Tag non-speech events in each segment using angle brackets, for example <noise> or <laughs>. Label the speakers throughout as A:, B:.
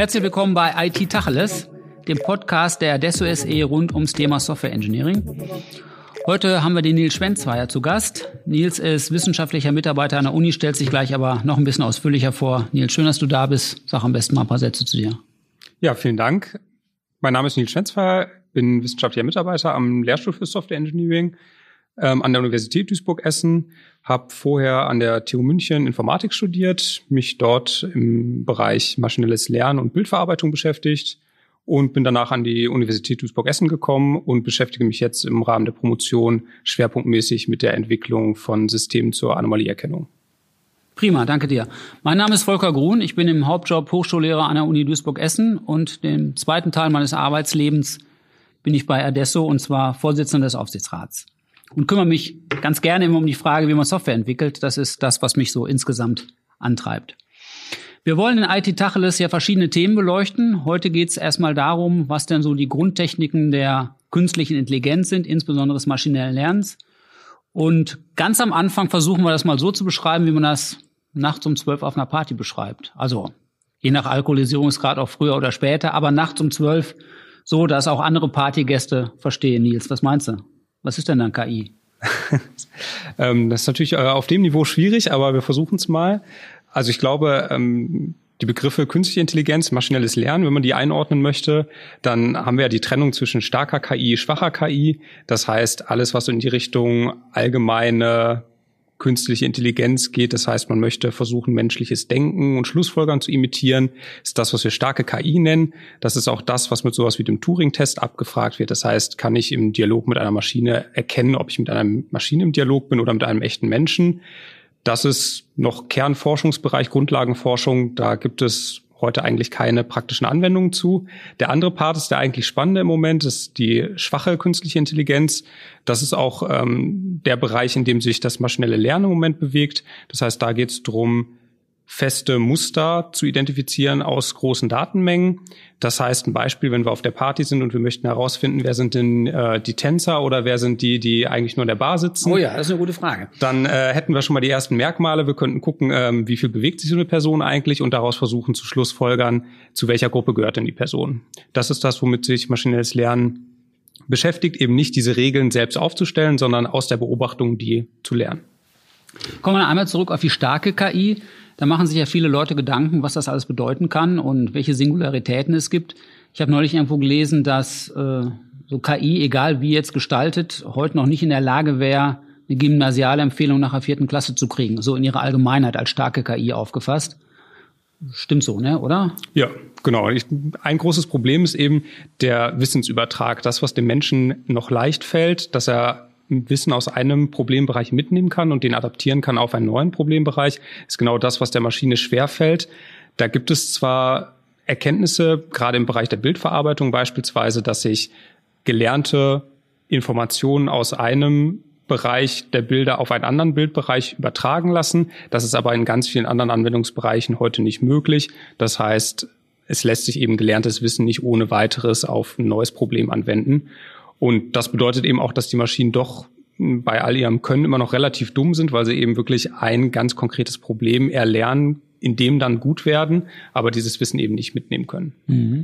A: Herzlich willkommen bei IT Tacheles, dem Podcast der Adesso SE rund ums Thema Software Engineering. Heute haben wir den Nils Schwenzweier zu Gast. Nils ist wissenschaftlicher Mitarbeiter an der Uni, stellt sich gleich aber noch ein bisschen ausführlicher vor. Nils, schön, dass du da bist. Sag am besten mal ein paar Sätze zu dir.
B: Ja, vielen Dank. Mein Name ist Nils Schwenzweier, bin wissenschaftlicher Mitarbeiter am Lehrstuhl für Software Engineering ähm, an der Universität Duisburg-Essen, habe vorher an der TU München Informatik studiert, mich dort im Bereich maschinelles Lernen und Bildverarbeitung beschäftigt und bin danach an die Universität Duisburg-Essen gekommen und beschäftige mich jetzt im Rahmen der Promotion schwerpunktmäßig mit der Entwicklung von Systemen zur Anomalieerkennung.
A: Prima, danke dir. Mein Name ist Volker Grun. Ich bin im Hauptjob Hochschullehrer an der Uni Duisburg-Essen und den zweiten Teil meines Arbeitslebens bin ich bei Adesso und zwar Vorsitzender des Aufsichtsrats und kümmere mich ganz gerne immer um die Frage, wie man Software entwickelt. Das ist das, was mich so insgesamt antreibt. Wir wollen in IT Tacheles ja verschiedene Themen beleuchten. Heute geht es erstmal darum, was denn so die Grundtechniken der künstlichen Intelligenz sind, insbesondere des maschinellen Lernens. Und ganz am Anfang versuchen wir das mal so zu beschreiben, wie man das nachts um zwölf auf einer Party beschreibt. Also je nach Alkoholisierungsgrad auch früher oder später, aber nachts um zwölf so, dass auch andere Partygäste verstehen. Nils, was meinst du? Was ist denn dann KI? <laughs>
B: ähm, das ist natürlich äh, auf dem Niveau schwierig, aber wir versuchen es mal. Also ich glaube, ähm, die Begriffe künstliche Intelligenz, maschinelles Lernen, wenn man die einordnen möchte, dann haben wir ja die Trennung zwischen starker KI, schwacher KI. Das heißt, alles, was in die Richtung allgemeine künstliche Intelligenz geht. Das heißt, man möchte versuchen, menschliches Denken und Schlussfolgern zu imitieren. Das ist das, was wir starke KI nennen. Das ist auch das, was mit sowas wie dem Turing-Test abgefragt wird. Das heißt, kann ich im Dialog mit einer Maschine erkennen, ob ich mit einer Maschine im Dialog bin oder mit einem echten Menschen. Das ist noch Kernforschungsbereich, Grundlagenforschung. Da gibt es heute eigentlich keine praktischen Anwendungen zu. Der andere Part ist der eigentlich spannende im Moment, ist die schwache künstliche Intelligenz. Das ist auch ähm, der Bereich, in dem sich das maschinelle Lernen im Moment bewegt. Das heißt, da geht es darum, feste Muster zu identifizieren aus großen Datenmengen. Das heißt, ein Beispiel, wenn wir auf der Party sind und wir möchten herausfinden, wer sind denn äh, die Tänzer oder wer sind die, die eigentlich nur in der Bar sitzen.
A: Oh ja, das ist eine gute Frage.
B: Dann äh, hätten wir schon mal die ersten Merkmale. Wir könnten gucken, ähm, wie viel bewegt sich so eine Person eigentlich und daraus versuchen zu schlussfolgern, zu welcher Gruppe gehört denn die Person. Das ist das, womit sich maschinelles Lernen beschäftigt, eben nicht diese Regeln selbst aufzustellen, sondern aus der Beobachtung die zu lernen.
A: Kommen wir einmal zurück auf die starke KI. Da machen sich ja viele Leute Gedanken, was das alles bedeuten kann und welche Singularitäten es gibt. Ich habe neulich irgendwo gelesen, dass äh, so KI, egal wie jetzt gestaltet, heute noch nicht in der Lage wäre, eine gymnasiale Empfehlung nach der vierten Klasse zu kriegen, so in ihrer Allgemeinheit als starke KI aufgefasst. Stimmt so, ne, oder?
B: Ja, genau. Ich, ein großes Problem ist eben der Wissensübertrag. Das, was dem Menschen noch leicht fällt, dass er Wissen aus einem Problembereich mitnehmen kann und den adaptieren kann auf einen neuen Problembereich, ist genau das, was der Maschine schwerfällt. Da gibt es zwar Erkenntnisse, gerade im Bereich der Bildverarbeitung beispielsweise, dass sich gelernte Informationen aus einem Bereich der Bilder auf einen anderen Bildbereich übertragen lassen. Das ist aber in ganz vielen anderen Anwendungsbereichen heute nicht möglich. Das heißt, es lässt sich eben gelerntes Wissen nicht ohne weiteres auf ein neues Problem anwenden. Und das bedeutet eben auch, dass die Maschinen doch bei all ihrem Können immer noch relativ dumm sind, weil sie eben wirklich ein ganz konkretes Problem erlernen, in dem dann gut werden, aber dieses Wissen eben nicht mitnehmen können. Mhm.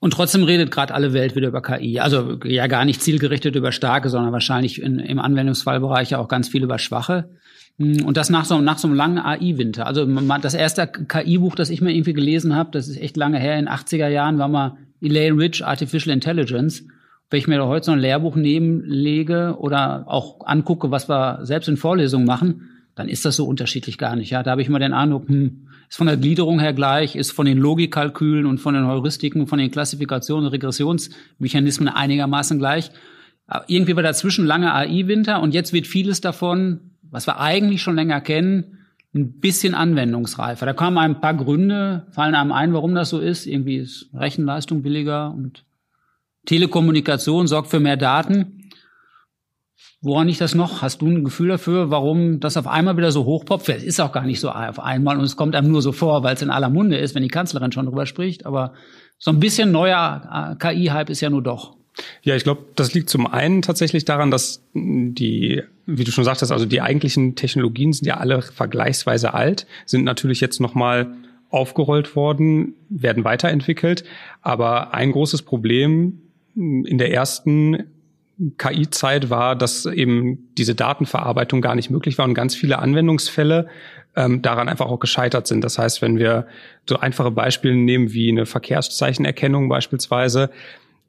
A: Und trotzdem redet gerade alle Welt wieder über KI. Also ja gar nicht zielgerichtet über starke, sondern wahrscheinlich in, im Anwendungsfallbereich ja auch ganz viel über schwache. Mhm. Und das nach so, nach so einem langen AI-Winter. Also das erste KI-Buch, das ich mir irgendwie gelesen habe, das ist echt lange her, in 80er Jahren war mal Elaine Rich, Artificial Intelligence. Wenn ich mir heute so ein Lehrbuch nebenlege oder auch angucke, was wir selbst in Vorlesungen machen, dann ist das so unterschiedlich gar nicht. Ja, da habe ich mal den Eindruck, hm, ist von der Gliederung her gleich, ist von den Logikkalkülen und von den Heuristiken, von den Klassifikationen und Regressionsmechanismen einigermaßen gleich. Aber irgendwie war dazwischen lange AI-Winter und jetzt wird vieles davon, was wir eigentlich schon länger kennen, ein bisschen anwendungsreifer. Da kamen ein paar Gründe, fallen einem ein, warum das so ist. Irgendwie ist Rechenleistung billiger und Telekommunikation sorgt für mehr Daten. Woran ich das noch? Hast du ein Gefühl dafür, warum das auf einmal wieder so hochpoppt? Es ist auch gar nicht so auf einmal und es kommt einem nur so vor, weil es in aller Munde ist, wenn die Kanzlerin schon drüber spricht. Aber so ein bisschen neuer äh, KI-Hype ist ja nur doch.
B: Ja, ich glaube, das liegt zum einen tatsächlich daran, dass die, wie du schon sagtest, also die eigentlichen Technologien sind ja alle vergleichsweise alt, sind natürlich jetzt nochmal aufgerollt worden, werden weiterentwickelt. Aber ein großes Problem in der ersten KI-Zeit war, dass eben diese Datenverarbeitung gar nicht möglich war und ganz viele Anwendungsfälle ähm, daran einfach auch gescheitert sind. Das heißt, wenn wir so einfache Beispiele nehmen wie eine Verkehrszeichenerkennung beispielsweise,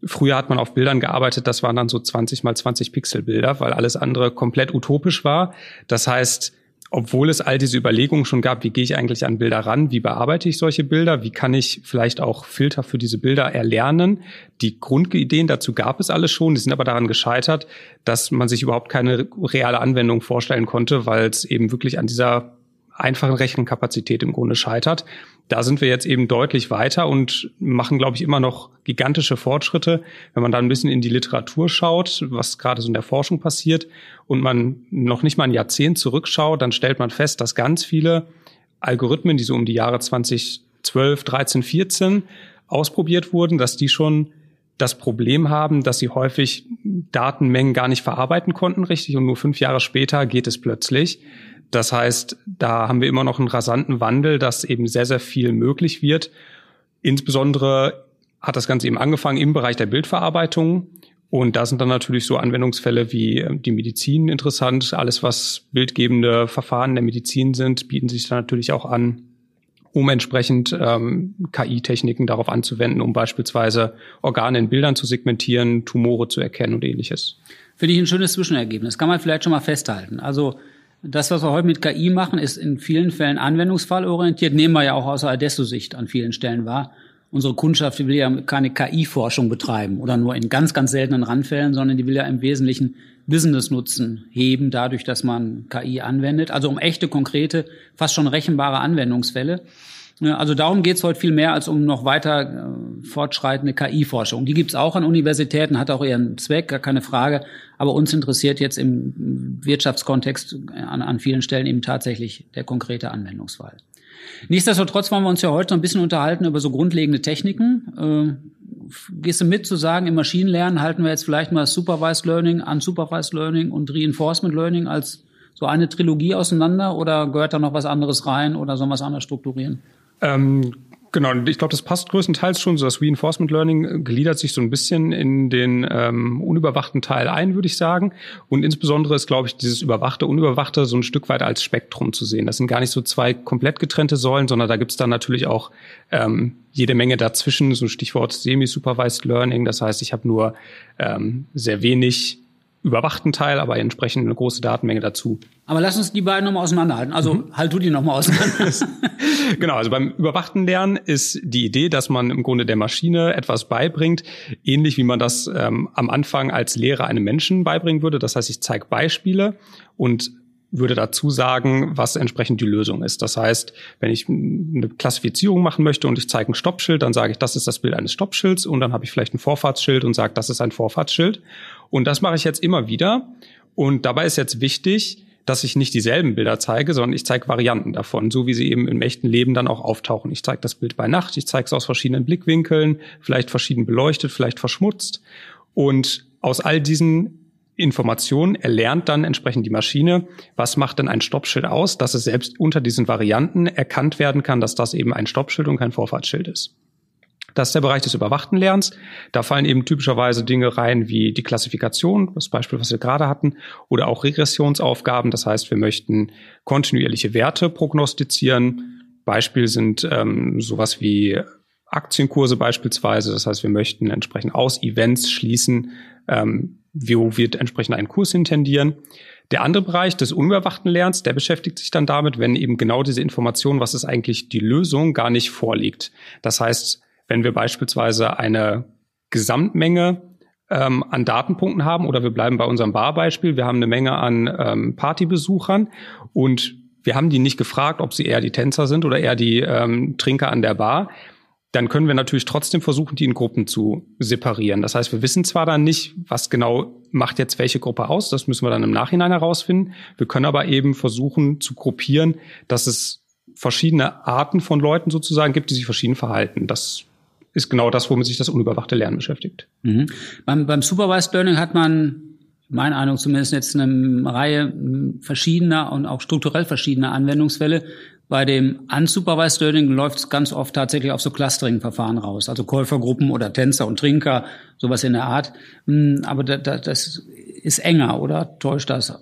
B: Früher hat man auf Bildern gearbeitet, das waren dann so 20 mal 20 Pixel Bilder, weil alles andere komplett utopisch war. Das heißt, obwohl es all diese Überlegungen schon gab, wie gehe ich eigentlich an Bilder ran, wie bearbeite ich solche Bilder, wie kann ich vielleicht auch Filter für diese Bilder erlernen. Die Grundideen dazu gab es alles schon, die sind aber daran gescheitert, dass man sich überhaupt keine reale Anwendung vorstellen konnte, weil es eben wirklich an dieser einfachen Rechenkapazität im Grunde scheitert. Da sind wir jetzt eben deutlich weiter und machen, glaube ich, immer noch gigantische Fortschritte. Wenn man da ein bisschen in die Literatur schaut, was gerade so in der Forschung passiert und man noch nicht mal ein Jahrzehnt zurückschaut, dann stellt man fest, dass ganz viele Algorithmen, die so um die Jahre 2012, 13, 14 ausprobiert wurden, dass die schon das Problem haben, dass sie häufig Datenmengen gar nicht verarbeiten konnten richtig und nur fünf Jahre später geht es plötzlich. Das heißt, da haben wir immer noch einen rasanten Wandel, dass eben sehr, sehr viel möglich wird. Insbesondere hat das Ganze eben angefangen im Bereich der Bildverarbeitung. Und da sind dann natürlich so Anwendungsfälle wie ähm, die Medizin interessant. Alles, was bildgebende Verfahren der Medizin sind, bieten sich dann natürlich auch an, um entsprechend ähm, KI-Techniken darauf anzuwenden, um beispielsweise Organe in Bildern zu segmentieren, Tumore zu erkennen und ähnliches.
A: Finde ich ein schönes Zwischenergebnis. Kann man vielleicht schon mal festhalten. Also das, was wir heute mit KI machen, ist in vielen Fällen anwendungsfallorientiert. Nehmen wir ja auch aus der Adesso-Sicht an vielen Stellen wahr. Unsere Kundschaft die will ja keine KI-Forschung betreiben oder nur in ganz, ganz seltenen Randfällen, sondern die will ja im Wesentlichen Business-Nutzen heben, dadurch, dass man KI anwendet. Also um echte, konkrete, fast schon rechenbare Anwendungsfälle. Also darum geht es heute viel mehr als um noch weiter äh, fortschreitende KI-Forschung. Die gibt es auch an Universitäten, hat auch ihren Zweck, gar keine Frage. Aber uns interessiert jetzt im Wirtschaftskontext an, an vielen Stellen eben tatsächlich der konkrete Anwendungsfall. Nichtsdestotrotz wollen wir uns ja heute ein bisschen unterhalten über so grundlegende Techniken. Äh, gehst du mit zu sagen, im Maschinenlernen halten wir jetzt vielleicht mal Supervised Learning, Unsupervised Learning und Reinforcement Learning als so eine Trilogie auseinander oder gehört da noch was anderes rein oder sollen wir es anders strukturieren?
B: Ähm, genau, ich glaube, das passt größtenteils schon. So das Reinforcement Learning äh, gliedert sich so ein bisschen in den ähm, unüberwachten Teil ein, würde ich sagen. Und insbesondere ist, glaube ich, dieses überwachte, unüberwachte so ein Stück weit als Spektrum zu sehen. Das sind gar nicht so zwei komplett getrennte Säulen, sondern da gibt es dann natürlich auch ähm, jede Menge dazwischen. So Stichwort Semi-Supervised Learning. Das heißt, ich habe nur ähm, sehr wenig überwachten Teil, aber entsprechend eine große Datenmenge dazu.
A: Aber lass uns die beiden nochmal auseinanderhalten. Also mhm. halt du die nochmal auseinander. <laughs>
B: genau, also beim überwachten Lernen ist die Idee, dass man im Grunde der Maschine etwas beibringt, ähnlich wie man das ähm, am Anfang als Lehrer einem Menschen beibringen würde. Das heißt, ich zeige Beispiele und würde dazu sagen, was entsprechend die Lösung ist. Das heißt, wenn ich eine Klassifizierung machen möchte und ich zeige ein Stoppschild, dann sage ich, das ist das Bild eines Stoppschilds und dann habe ich vielleicht ein Vorfahrtsschild und sage, das ist ein Vorfahrtsschild. Und das mache ich jetzt immer wieder. Und dabei ist jetzt wichtig, dass ich nicht dieselben Bilder zeige, sondern ich zeige Varianten davon, so wie sie eben im echten Leben dann auch auftauchen. Ich zeige das Bild bei Nacht, ich zeige es aus verschiedenen Blickwinkeln, vielleicht verschieden beleuchtet, vielleicht verschmutzt. Und aus all diesen Informationen erlernt dann entsprechend die Maschine, was macht denn ein Stoppschild aus, dass es selbst unter diesen Varianten erkannt werden kann, dass das eben ein Stoppschild und kein Vorfahrtsschild ist. Das ist der Bereich des überwachten Lernens. Da fallen eben typischerweise Dinge rein wie die Klassifikation, das Beispiel, was wir gerade hatten, oder auch Regressionsaufgaben. Das heißt, wir möchten kontinuierliche Werte prognostizieren. Beispiel sind ähm, sowas wie Aktienkurse beispielsweise. Das heißt, wir möchten entsprechend aus Events schließen, ähm, wo wird entsprechend ein Kurs intendieren. Der andere Bereich des unüberwachten Lernens, der beschäftigt sich dann damit, wenn eben genau diese Information, was ist eigentlich die Lösung, gar nicht vorliegt. Das heißt, wenn wir beispielsweise eine Gesamtmenge ähm, an Datenpunkten haben oder wir bleiben bei unserem Barbeispiel, wir haben eine Menge an ähm, Partybesuchern und wir haben die nicht gefragt, ob sie eher die Tänzer sind oder eher die ähm, Trinker an der Bar, dann können wir natürlich trotzdem versuchen, die in Gruppen zu separieren. Das heißt, wir wissen zwar dann nicht, was genau macht jetzt welche Gruppe aus, das müssen wir dann im Nachhinein herausfinden. Wir können aber eben versuchen zu gruppieren, dass es verschiedene Arten von Leuten sozusagen gibt, die sich verschieden verhalten. Das ist genau das, womit sich das unüberwachte Lernen beschäftigt.
A: Mhm. Beim, beim Supervised Learning hat man, meine Ahnung zumindest jetzt eine Reihe verschiedener und auch strukturell verschiedener Anwendungsfälle. Bei dem Unsupervised Learning läuft es ganz oft tatsächlich auf so Clustering-Verfahren raus, also Käufergruppen oder Tänzer und Trinker, sowas in der Art. Hm, aber das ist enger, oder täuscht das?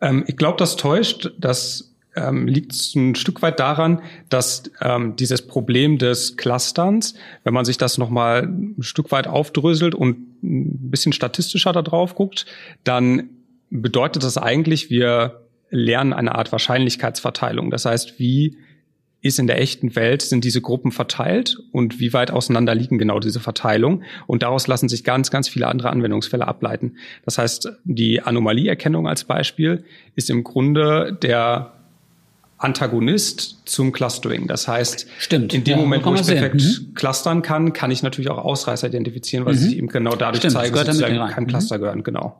B: Ähm, ich glaube, das täuscht. Das ähm, liegt ein Stück weit daran, dass ähm, dieses Problem des Clusterns, wenn man sich das nochmal ein Stück weit aufdröselt und ein bisschen statistischer da drauf guckt, dann bedeutet das eigentlich, wir lernen eine Art Wahrscheinlichkeitsverteilung. Das heißt, wie ist in der echten Welt, sind diese Gruppen verteilt und wie weit auseinander liegen genau diese Verteilung. Und daraus lassen sich ganz, ganz viele andere Anwendungsfälle ableiten. Das heißt, die Anomalieerkennung als Beispiel ist im Grunde der Antagonist zum Clustering. Das heißt,
A: Stimmt.
B: in dem ja, Moment, wo ich perfekt mhm. clustern kann, kann ich natürlich auch Ausreißer identifizieren, weil mhm. ich eben genau dadurch
A: Stimmt,
B: zeige,
A: dass
B: kein Cluster mhm. gehören. Genau.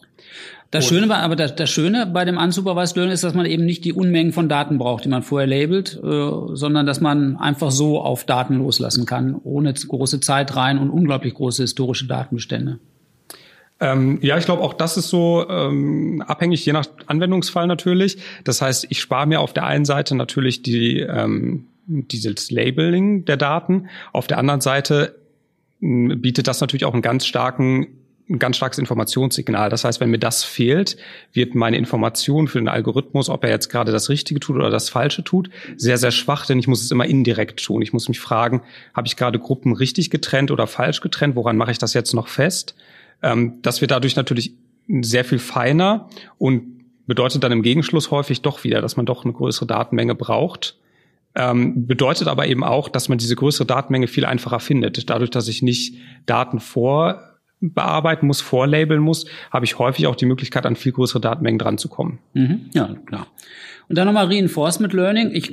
A: Das Schöne war, aber das, das Schöne bei dem Unsupervised Learning ist, dass man eben nicht die Unmengen von Daten braucht, die man vorher labelt, äh, sondern dass man einfach so auf Daten loslassen kann, ohne große Zeit rein und unglaublich große historische Datenbestände.
B: Ähm, ja, ich glaube, auch das ist so ähm, abhängig, je nach Anwendungsfall natürlich. Das heißt, ich spare mir auf der einen Seite natürlich die, ähm, dieses Labeling der Daten. Auf der anderen Seite bietet das natürlich auch einen ganz starken ein ganz starkes Informationssignal. Das heißt, wenn mir das fehlt, wird meine Information für den Algorithmus, ob er jetzt gerade das Richtige tut oder das Falsche tut, sehr, sehr schwach, denn ich muss es immer indirekt tun. Ich muss mich fragen, habe ich gerade Gruppen richtig getrennt oder falsch getrennt? Woran mache ich das jetzt noch fest? Ähm, das wird dadurch natürlich sehr viel feiner und bedeutet dann im Gegenschluss häufig doch wieder, dass man doch eine größere Datenmenge braucht. Ähm, bedeutet aber eben auch, dass man diese größere Datenmenge viel einfacher findet. Dadurch, dass ich nicht Daten vor bearbeiten muss, vorlabeln muss, habe ich häufig auch die Möglichkeit, an viel größere Datenmengen dran zu kommen.
A: Mhm, ja, klar. Und dann nochmal Reinforcement Learning. Ich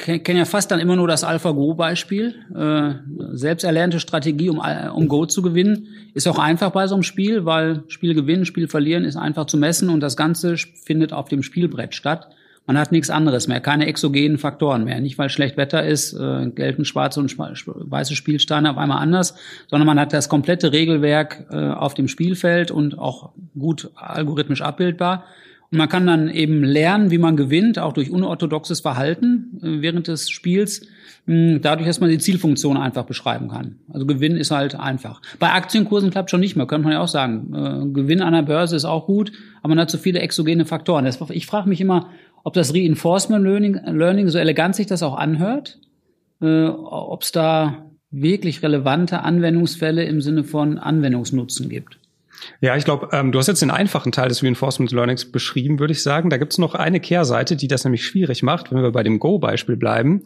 A: kenne ja fast dann immer nur das AlphaGo-Beispiel. Äh, selbsterlernte Strategie, um, um Go zu gewinnen, ist auch einfach bei so einem Spiel, weil Spiel gewinnen, Spiel verlieren ist einfach zu messen und das Ganze findet auf dem Spielbrett statt. Man hat nichts anderes mehr, keine exogenen Faktoren mehr. Nicht, weil schlecht Wetter ist, äh, gelten schwarze und weiße Spielsteine auf einmal anders, sondern man hat das komplette Regelwerk äh, auf dem Spielfeld und auch gut algorithmisch abbildbar. Man kann dann eben lernen, wie man gewinnt, auch durch unorthodoxes Verhalten äh, während des Spiels, dadurch, dass man die Zielfunktion einfach beschreiben kann. Also Gewinn ist halt einfach. Bei Aktienkursen klappt schon nicht mehr, könnte man ja auch sagen. Äh, Gewinn an der Börse ist auch gut, aber man hat so viele exogene Faktoren. Ich frage mich immer, ob das Reinforcement Learning, Learning so elegant sich das auch anhört, äh, ob es da wirklich relevante Anwendungsfälle im Sinne von Anwendungsnutzen gibt.
B: Ja, ich glaube, ähm, du hast jetzt den einfachen Teil des Reinforcement Learnings beschrieben, würde ich sagen. Da gibt es noch eine Kehrseite, die das nämlich schwierig macht, wenn wir bei dem Go-Beispiel bleiben.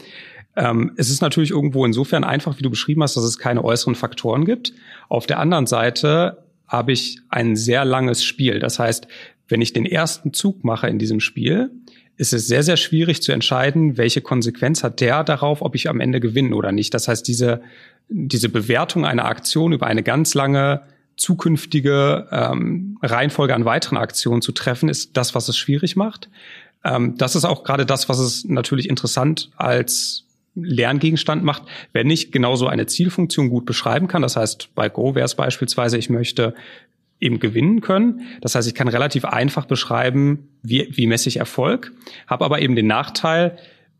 B: Ähm, es ist natürlich irgendwo insofern einfach, wie du beschrieben hast, dass es keine äußeren Faktoren gibt. Auf der anderen Seite habe ich ein sehr langes Spiel. Das heißt, wenn ich den ersten Zug mache in diesem Spiel, ist es sehr, sehr schwierig zu entscheiden, welche Konsequenz hat der darauf, ob ich am Ende gewinne oder nicht. Das heißt, diese, diese Bewertung einer Aktion über eine ganz lange zukünftige ähm, Reihenfolge an weiteren Aktionen zu treffen, ist das, was es schwierig macht. Ähm, das ist auch gerade das, was es natürlich interessant als Lerngegenstand macht, wenn ich genauso eine Zielfunktion gut beschreiben kann. Das heißt, bei Go wäre es beispielsweise, ich möchte eben gewinnen können. Das heißt, ich kann relativ einfach beschreiben, wie, wie messe ich Erfolg, habe aber eben den Nachteil,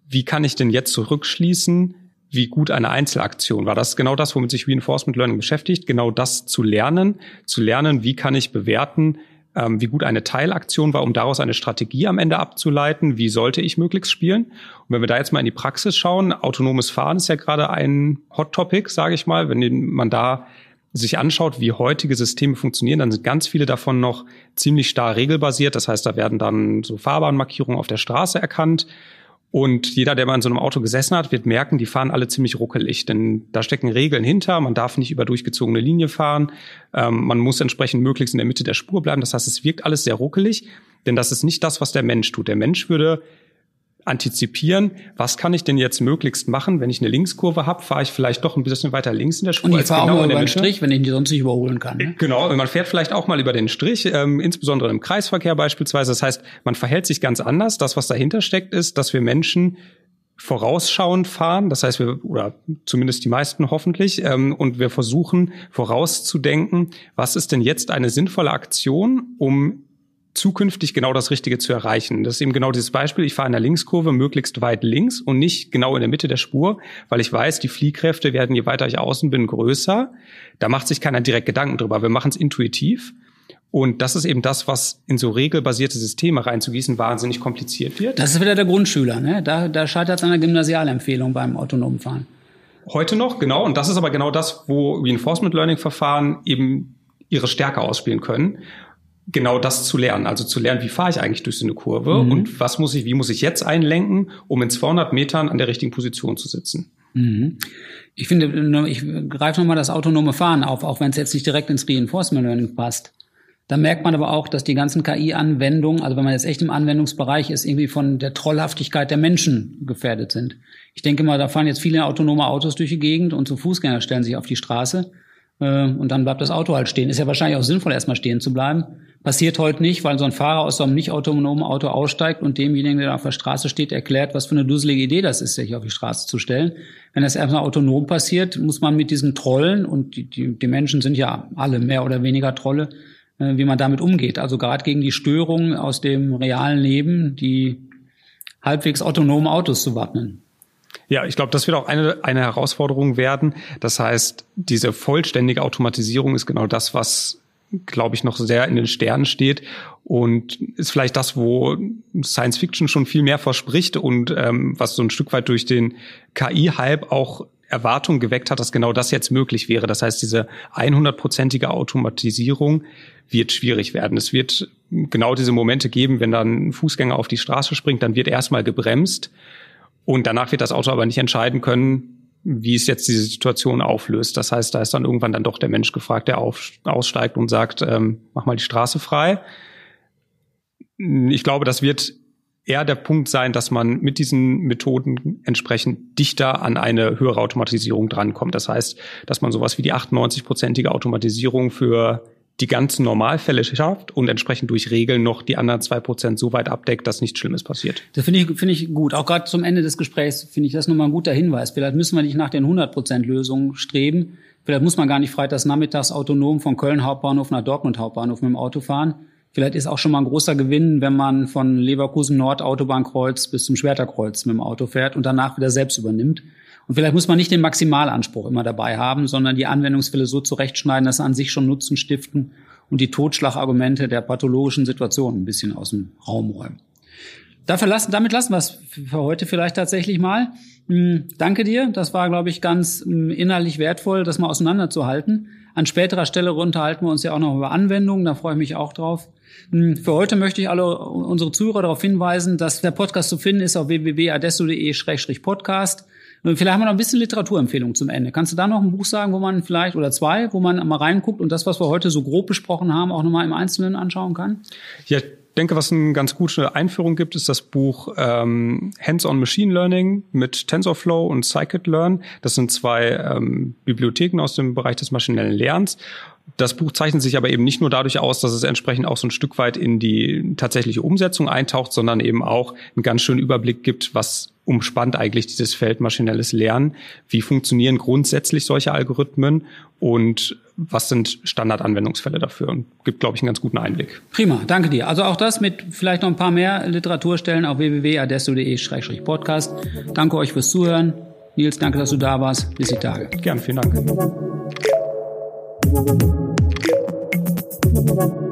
B: wie kann ich denn jetzt zurückschließen, wie gut eine Einzelaktion war. Das ist genau das, womit sich Reinforcement Learning beschäftigt, genau das zu lernen, zu lernen, wie kann ich bewerten, ähm, wie gut eine Teilaktion war, um daraus eine Strategie am Ende abzuleiten, wie sollte ich möglichst spielen. Und wenn wir da jetzt mal in die Praxis schauen, autonomes Fahren ist ja gerade ein Hot Topic, sage ich mal, wenn man da sich anschaut, wie heutige Systeme funktionieren, dann sind ganz viele davon noch ziemlich starr regelbasiert. Das heißt, da werden dann so Fahrbahnmarkierungen auf der Straße erkannt. Und jeder, der mal in so einem Auto gesessen hat, wird merken, die fahren alle ziemlich ruckelig. Denn da stecken Regeln hinter. Man darf nicht über durchgezogene Linie fahren. Ähm, man muss entsprechend möglichst in der Mitte der Spur bleiben. Das heißt, es wirkt alles sehr ruckelig. Denn das ist nicht das, was der Mensch tut. Der Mensch würde antizipieren, was kann ich denn jetzt möglichst machen, wenn ich eine Linkskurve habe, fahre ich vielleicht doch ein bisschen weiter links in der Spur.
A: Und ich fahre genau auch mal über den Strich, wenn ich die sonst nicht überholen kann. Ne?
B: Genau, man fährt vielleicht auch mal über den Strich, ähm, insbesondere im Kreisverkehr beispielsweise. Das heißt, man verhält sich ganz anders. Das, was dahinter steckt, ist, dass wir Menschen vorausschauend fahren, das heißt wir oder zumindest die meisten hoffentlich, ähm, und wir versuchen vorauszudenken, was ist denn jetzt eine sinnvolle Aktion, um zukünftig genau das Richtige zu erreichen. Das ist eben genau dieses Beispiel. Ich fahre in der Linkskurve möglichst weit links und nicht genau in der Mitte der Spur, weil ich weiß, die Fliehkräfte werden, je weiter ich außen bin, größer. Da macht sich keiner direkt Gedanken drüber. Wir machen es intuitiv. Und das ist eben das, was in so regelbasierte Systeme reinzugießen wahnsinnig kompliziert wird.
A: Das ist wieder der Grundschüler. Ne? Da, da scheitert es an der Gymnasialempfehlung beim autonomen Fahren.
B: Heute noch, genau. Und das ist aber genau das, wo Reinforcement Learning Verfahren eben ihre Stärke ausspielen können genau das zu lernen. Also zu lernen, wie fahre ich eigentlich durch so eine Kurve mhm. und was muss ich, wie muss ich jetzt einlenken, um in 200 Metern an der richtigen Position zu sitzen.
A: Mhm. Ich finde, ich greife nochmal das autonome Fahren auf, auch wenn es jetzt nicht direkt ins Reinforcement Learning passt. Da merkt man aber auch, dass die ganzen KI-Anwendungen, also wenn man jetzt echt im Anwendungsbereich ist, irgendwie von der Trollhaftigkeit der Menschen gefährdet sind. Ich denke mal, da fahren jetzt viele autonome Autos durch die Gegend und so Fußgänger stellen sich auf die Straße äh, und dann bleibt das Auto halt stehen. Ist ja wahrscheinlich auch sinnvoll, erstmal stehen zu bleiben. Passiert heute nicht, weil so ein Fahrer aus so einem nicht autonomen Auto aussteigt und demjenigen, der auf der Straße steht, erklärt, was für eine dusselige Idee das ist, sich auf die Straße zu stellen. Wenn das erstmal autonom passiert, muss man mit diesen Trollen, und die, die, die Menschen sind ja alle mehr oder weniger Trolle, äh, wie man damit umgeht. Also gerade gegen die Störungen aus dem realen Leben, die halbwegs autonomen Autos zu wappnen.
B: Ja, ich glaube, das wird auch eine, eine Herausforderung werden. Das heißt, diese vollständige Automatisierung ist genau das, was glaube ich, noch sehr in den Sternen steht und ist vielleicht das, wo Science Fiction schon viel mehr verspricht und ähm, was so ein Stück weit durch den KI-Hype auch Erwartungen geweckt hat, dass genau das jetzt möglich wäre. Das heißt, diese 100-prozentige Automatisierung wird schwierig werden. Es wird genau diese Momente geben, wenn dann ein Fußgänger auf die Straße springt, dann wird erstmal gebremst und danach wird das Auto aber nicht entscheiden können, wie es jetzt diese Situation auflöst. Das heißt, da ist dann irgendwann dann doch der Mensch gefragt, der auf, aussteigt und sagt, ähm, mach mal die Straße frei. Ich glaube, das wird eher der Punkt sein, dass man mit diesen Methoden entsprechend dichter an eine höhere Automatisierung drankommt. Das heißt, dass man sowas wie die 98-prozentige Automatisierung für die ganzen Normalfälle schafft und entsprechend durch Regeln noch die anderen zwei Prozent so weit abdeckt, dass nichts Schlimmes passiert.
A: Das finde ich, finde ich gut. Auch gerade zum Ende des Gesprächs finde ich das nochmal ein guter Hinweis. Vielleicht müssen wir nicht nach den 100 Prozent Lösungen streben. Vielleicht muss man gar nicht freitags nachmittags autonom von Köln Hauptbahnhof nach Dortmund Hauptbahnhof mit dem Auto fahren. Vielleicht ist auch schon mal ein großer Gewinn, wenn man von Leverkusen Nord Autobahnkreuz bis zum Schwerterkreuz mit dem Auto fährt und danach wieder selbst übernimmt. Und vielleicht muss man nicht den Maximalanspruch immer dabei haben, sondern die Anwendungsfälle so zurechtschneiden, dass sie an sich schon Nutzen stiften und die Totschlagargumente der pathologischen Situation ein bisschen aus dem Raum räumen. Dafür lassen, damit lassen wir es für heute vielleicht tatsächlich mal. Hm, danke dir. Das war, glaube ich, ganz hm, innerlich wertvoll, das mal auseinanderzuhalten. An späterer Stelle unterhalten wir uns ja auch noch über Anwendungen. Da freue ich mich auch drauf. Hm, für heute möchte ich alle unsere Zuhörer darauf hinweisen, dass der Podcast zu finden ist auf www.adesso.de-podcast. Vielleicht haben wir noch ein bisschen Literaturempfehlung zum Ende. Kannst du da noch ein Buch sagen, wo man vielleicht oder zwei, wo man mal reinguckt und das, was wir heute so grob besprochen haben, auch nochmal im Einzelnen anschauen kann?
B: Ja, ich denke, was eine ganz gute Einführung gibt, ist das Buch ähm, Hands-on Machine Learning mit TensorFlow und Scikit-Learn. Das sind zwei ähm, Bibliotheken aus dem Bereich des maschinellen Lernens. Das Buch zeichnet sich aber eben nicht nur dadurch aus, dass es entsprechend auch so ein Stück weit in die tatsächliche Umsetzung eintaucht, sondern eben auch einen ganz schönen Überblick gibt, was umspannt eigentlich dieses Feld maschinelles Lernen. Wie funktionieren grundsätzlich solche Algorithmen und was sind Standardanwendungsfälle dafür? Und gibt, glaube ich, einen ganz guten Einblick.
A: Prima, danke dir. Also auch das mit vielleicht noch ein paar mehr Literaturstellen auf www.adesso.de-podcast. Danke euch fürs Zuhören. Nils, danke, dass du da warst. Bis die Tage.
B: Gern, vielen Dank. Thank you.